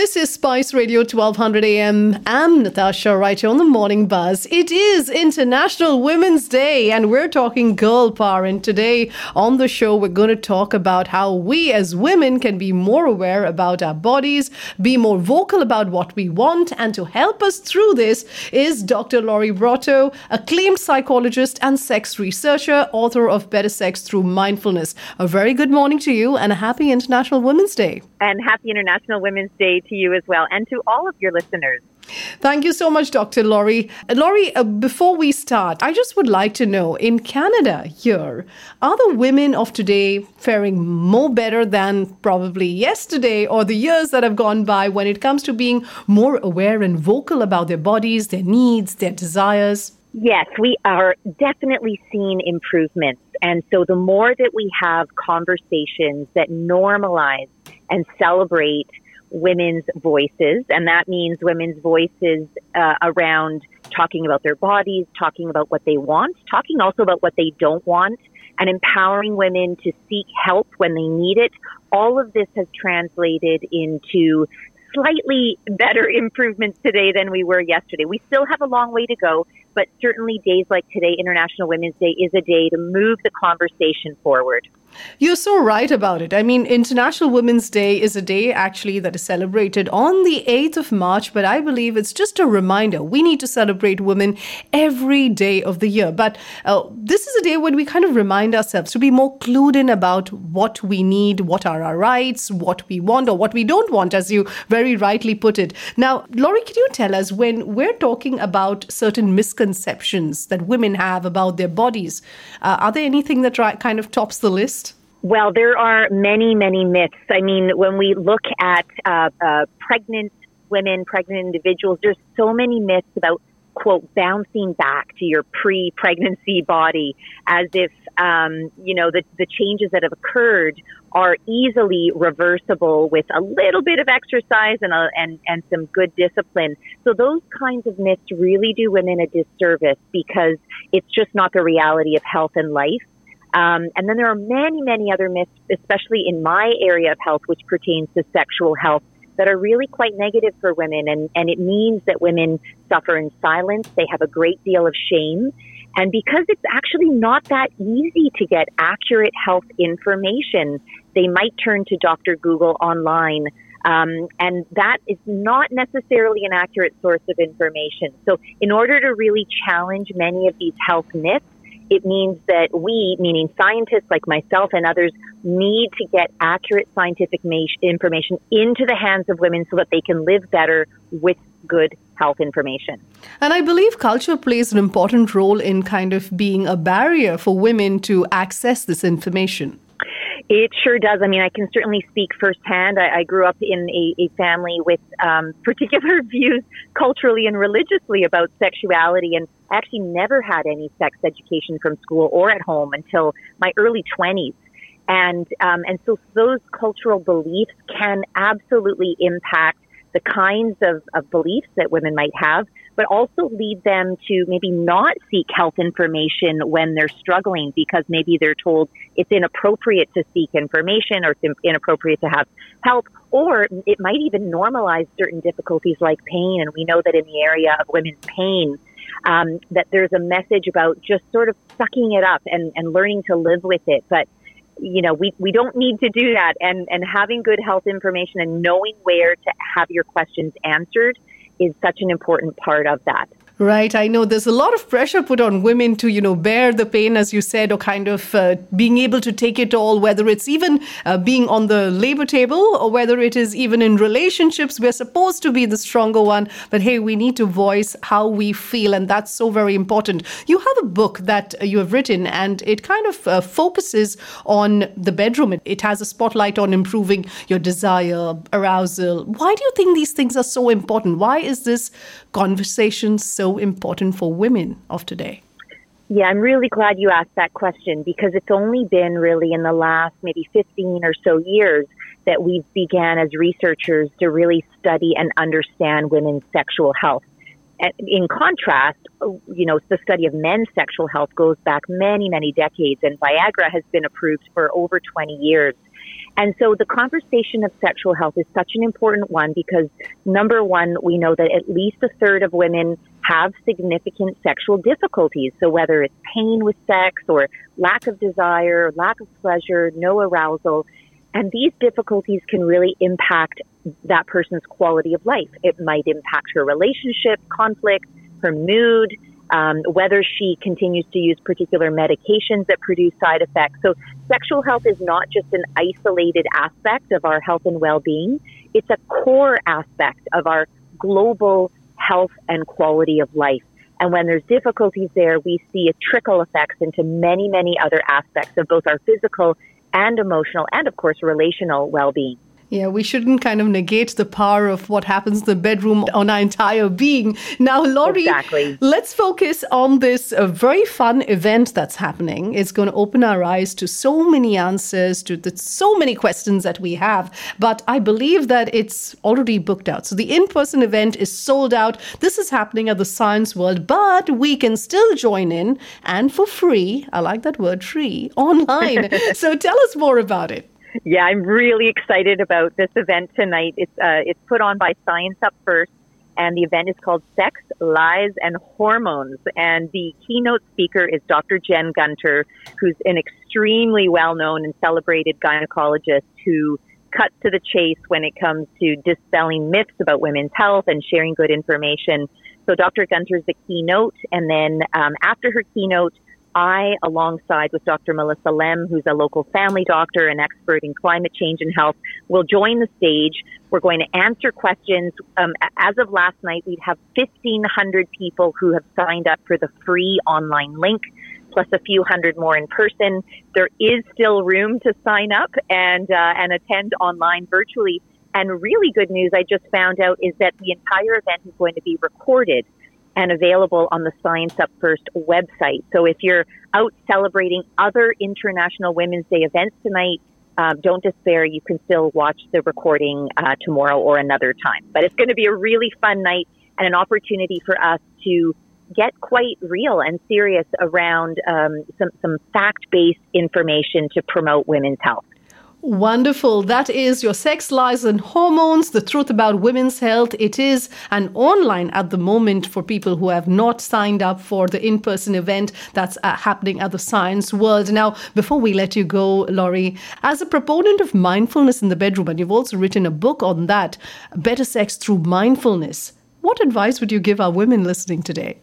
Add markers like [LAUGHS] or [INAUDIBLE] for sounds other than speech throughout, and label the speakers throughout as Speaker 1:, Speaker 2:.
Speaker 1: This is Spice Radio 1200 AM. I'm Natasha right here on the Morning Buzz. It is International Women's Day and we're talking girl power. And today on the show, we're going to talk about how we as women can be more aware about our bodies, be more vocal about what we want. And to help us through this is Dr. Lori Brotto, acclaimed psychologist and sex researcher, author of Better Sex Through Mindfulness. A very good morning to you and a happy International Women's Day.
Speaker 2: And happy International Women's Day to you as well and to all of your listeners.
Speaker 1: Thank you so much, Dr. Lori. Uh, Lori, uh, before we start, I just would like to know in Canada here, are the women of today faring more better than probably yesterday or the years that have gone by when it comes to being more aware and vocal about their bodies, their needs, their desires?
Speaker 2: Yes, we are definitely seeing improvements. And so the more that we have conversations that normalize and celebrate women's voices, and that means women's voices uh, around talking about their bodies, talking about what they want, talking also about what they don't want, and empowering women to seek help when they need it. All of this has translated into slightly better [LAUGHS] improvements today than we were yesterday. We still have a long way to go, but certainly days like today, International Women's Day, is a day to move the conversation forward.
Speaker 1: You're so right about it. I mean, International Women's Day is a day actually that is celebrated on the 8th of March, but I believe it's just a reminder. We need to celebrate women every day of the year. But uh, this is a day when we kind of remind ourselves to be more clued in about what we need, what are our rights, what we want, or what we don't want, as you very rightly put it. Now, Lori, can you tell us when we're talking about certain misconceptions that women have about their bodies, uh, are there anything that kind of tops the list?
Speaker 2: Well, there are many, many myths. I mean, when we look at uh, uh, pregnant women, pregnant individuals, there's so many myths about quote bouncing back to your pre-pregnancy body as if um, you know the, the changes that have occurred are easily reversible with a little bit of exercise and, a, and and some good discipline so those kinds of myths really do women a disservice because it's just not the reality of health and life um, and then there are many, many other myths, especially in my area of health, which pertains to sexual health, that are really quite negative for women. And, and it means that women suffer in silence. They have a great deal of shame. And because it's actually not that easy to get accurate health information, they might turn to Dr. Google online. Um, and that is not necessarily an accurate source of information. So, in order to really challenge many of these health myths, it means that we, meaning scientists like myself and others, need to get accurate scientific information into the hands of women so that they can live better with good health information.
Speaker 1: And I believe culture plays an important role in kind of being a barrier for women to access this information.
Speaker 2: It sure does. I mean, I can certainly speak firsthand. I, I grew up in a, a family with um, [LAUGHS] particular views culturally and religiously about sexuality, and I actually never had any sex education from school or at home until my early 20s. And, um, and so those cultural beliefs can absolutely impact the kinds of, of beliefs that women might have, but also lead them to maybe not seek health information when they're struggling because maybe they're told it's inappropriate to seek information or it's inappropriate to have help, or it might even normalize certain difficulties like pain. And we know that in the area of women's pain, um, that there's a message about just sort of sucking it up and, and learning to live with it. But you know, we, we don't need to do that. And, and having good health information and knowing where to have your questions answered is such an important part of that.
Speaker 1: Right. I know there's a lot of pressure put on women to, you know, bear the pain, as you said, or kind of uh, being able to take it all, whether it's even uh, being on the labor table or whether it is even in relationships. We're supposed to be the stronger one, but hey, we need to voice how we feel. And that's so very important. You have a book that you have written, and it kind of uh, focuses on the bedroom. It, it has a spotlight on improving your desire, arousal. Why do you think these things are so important? Why is this conversation so important for women of today?
Speaker 2: Yeah, I'm really glad you asked that question because it's only been really in the last maybe 15 or so years that we've began as researchers to really study and understand women's sexual health. In contrast, you know, the study of men's sexual health goes back many, many decades, and Viagra has been approved for over 20 years. And so the conversation of sexual health is such an important one because number one, we know that at least a third of women have significant sexual difficulties. So whether it's pain with sex or lack of desire, lack of pleasure, no arousal, and these difficulties can really impact that person's quality of life. It might impact her relationship, conflict, her mood, um, whether she continues to use particular medications that produce side effects. So, sexual health is not just an isolated aspect of our health and well being, it's a core aspect of our global health and quality of life. And when there's difficulties there, we see a trickle effects into many, many other aspects of both our physical and emotional and, of course, relational well being.
Speaker 1: Yeah, we shouldn't kind of negate the power of what happens in the bedroom on our entire being. Now, Lori,
Speaker 2: exactly.
Speaker 1: let's focus on this uh, very fun event that's happening. It's going to open our eyes to so many answers to the, so many questions that we have. But I believe that it's already booked out. So the in person event is sold out. This is happening at the Science World, but we can still join in and for free. I like that word free online. [LAUGHS] so tell us more about it.
Speaker 2: Yeah, I'm really excited about this event tonight. It's uh, it's put on by Science Up First, and the event is called Sex, Lies, and Hormones. And the keynote speaker is Dr. Jen Gunter, who's an extremely well-known and celebrated gynecologist who cuts to the chase when it comes to dispelling myths about women's health and sharing good information. So Dr. Gunter is the keynote, and then um, after her keynote, I, alongside with Dr. Melissa Lem, who's a local family doctor and expert in climate change and health, will join the stage. We're going to answer questions. Um, as of last night, we have 1,500 people who have signed up for the free online link, plus a few hundred more in person. There is still room to sign up and uh, and attend online virtually. And really good news I just found out is that the entire event is going to be recorded and available on the Science Up First website. So if you're out celebrating other International Women's Day events tonight, uh, don't despair. You can still watch the recording uh, tomorrow or another time. But it's going to be a really fun night and an opportunity for us to get quite real and serious around um, some, some fact based information to promote women's health.
Speaker 1: Wonderful. That is your sex, lies, and hormones, the truth about women's health. It is an online at the moment for people who have not signed up for the in person event that's uh, happening at the Science World. Now, before we let you go, Lori, as a proponent of mindfulness in the bedroom, and you've also written a book on that, Better Sex Through Mindfulness, what advice would you give our women listening today?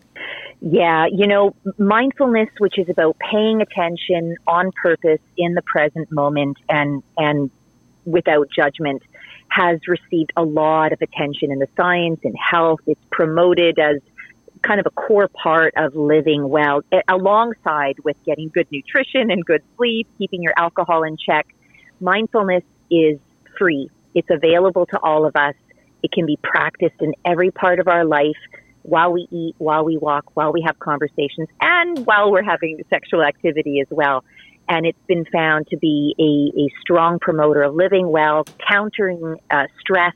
Speaker 2: Yeah, you know, mindfulness, which is about paying attention on purpose in the present moment and, and without judgment, has received a lot of attention in the science and health. It's promoted as kind of a core part of living well, eh, alongside with getting good nutrition and good sleep, keeping your alcohol in check. Mindfulness is free. It's available to all of us. It can be practiced in every part of our life while we eat, while we walk, while we have conversations, and while we're having sexual activity as well. And it's been found to be a, a strong promoter of living well, countering uh, stress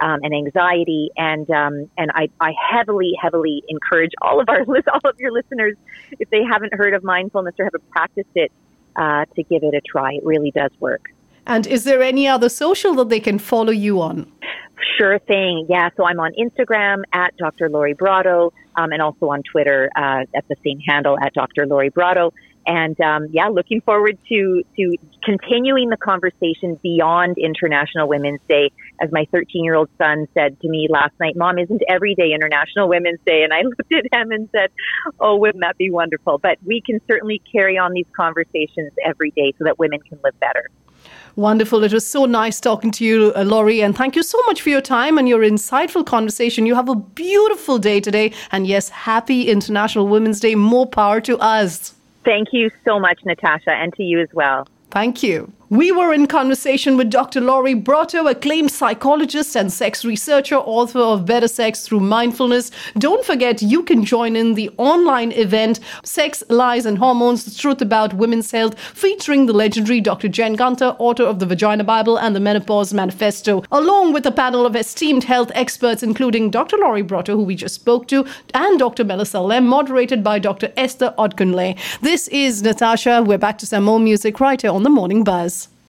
Speaker 2: um, and anxiety. And um, and I, I heavily, heavily encourage all of our [LAUGHS] all of your listeners, if they haven't heard of mindfulness or haven't practiced it, uh, to give it a try. It really does work.
Speaker 1: And is there any other social that they can follow you on?
Speaker 2: Sure thing. Yeah. So I'm on Instagram at Dr. Lori Brotto um, and also on Twitter uh, at the same handle at Dr. Lori Brotto. And um, yeah, looking forward to to continuing the conversation beyond International Women's Day. As my 13 year old son said to me last night, "Mom, isn't every day International Women's Day?" And I [LAUGHS] looked at him and said, "Oh, wouldn't that be wonderful?" But we can certainly carry on these conversations every day so that women can live better.
Speaker 1: Wonderful. It was so nice talking to you, uh, Lori. And thank you so much for your time and your insightful conversation. You have a beautiful day today. And yes, happy International Women's Day. More power to us.
Speaker 2: Thank you so much, Natasha, and to you as well.
Speaker 1: Thank you. We were in conversation with Dr. Lori Brotto, acclaimed psychologist and sex researcher, author of Better Sex Through Mindfulness. Don't forget, you can join in the online event Sex, Lies, and Hormones The Truth About Women's Health, featuring the legendary Dr. Jen Gunter, author of the Vagina Bible and the Menopause Manifesto, along with a panel of esteemed health experts, including Dr. Lori Brotto, who we just spoke to, and Dr. Melissa Lem, moderated by Dr. Esther Odkunle. This is Natasha. We're back to some more music right here on the Morning Buzz.